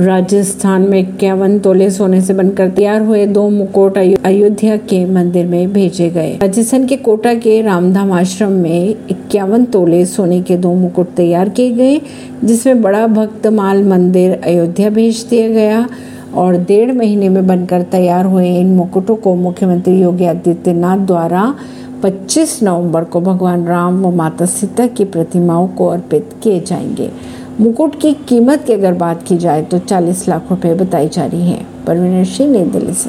राजस्थान में इक्यावन तोले सोने से बनकर तैयार हुए दो मुकुट अयोध्या के मंदिर में भेजे गए। राजस्थान के कोटा के रामधाम आश्रम में इक्यावन तोले सोने के दो मुकुट तैयार किए गए, जिसमें बड़ा भक्तमाल मंदिर अयोध्या भेज दिया गया और डेढ़ महीने में बनकर तैयार हुए इन मुकुटों को मुख्यमंत्री योगी आदित्यनाथ द्वारा 25 नवंबर को भगवान राम व माता सीता की प्रतिमाओं को अर्पित किए जाएँगे। मुकुट की कीमत की अगर बात की जाए तो 40 लाख रुपए बताई जा रही है। परवीन सिंह, नई दिल्ली से।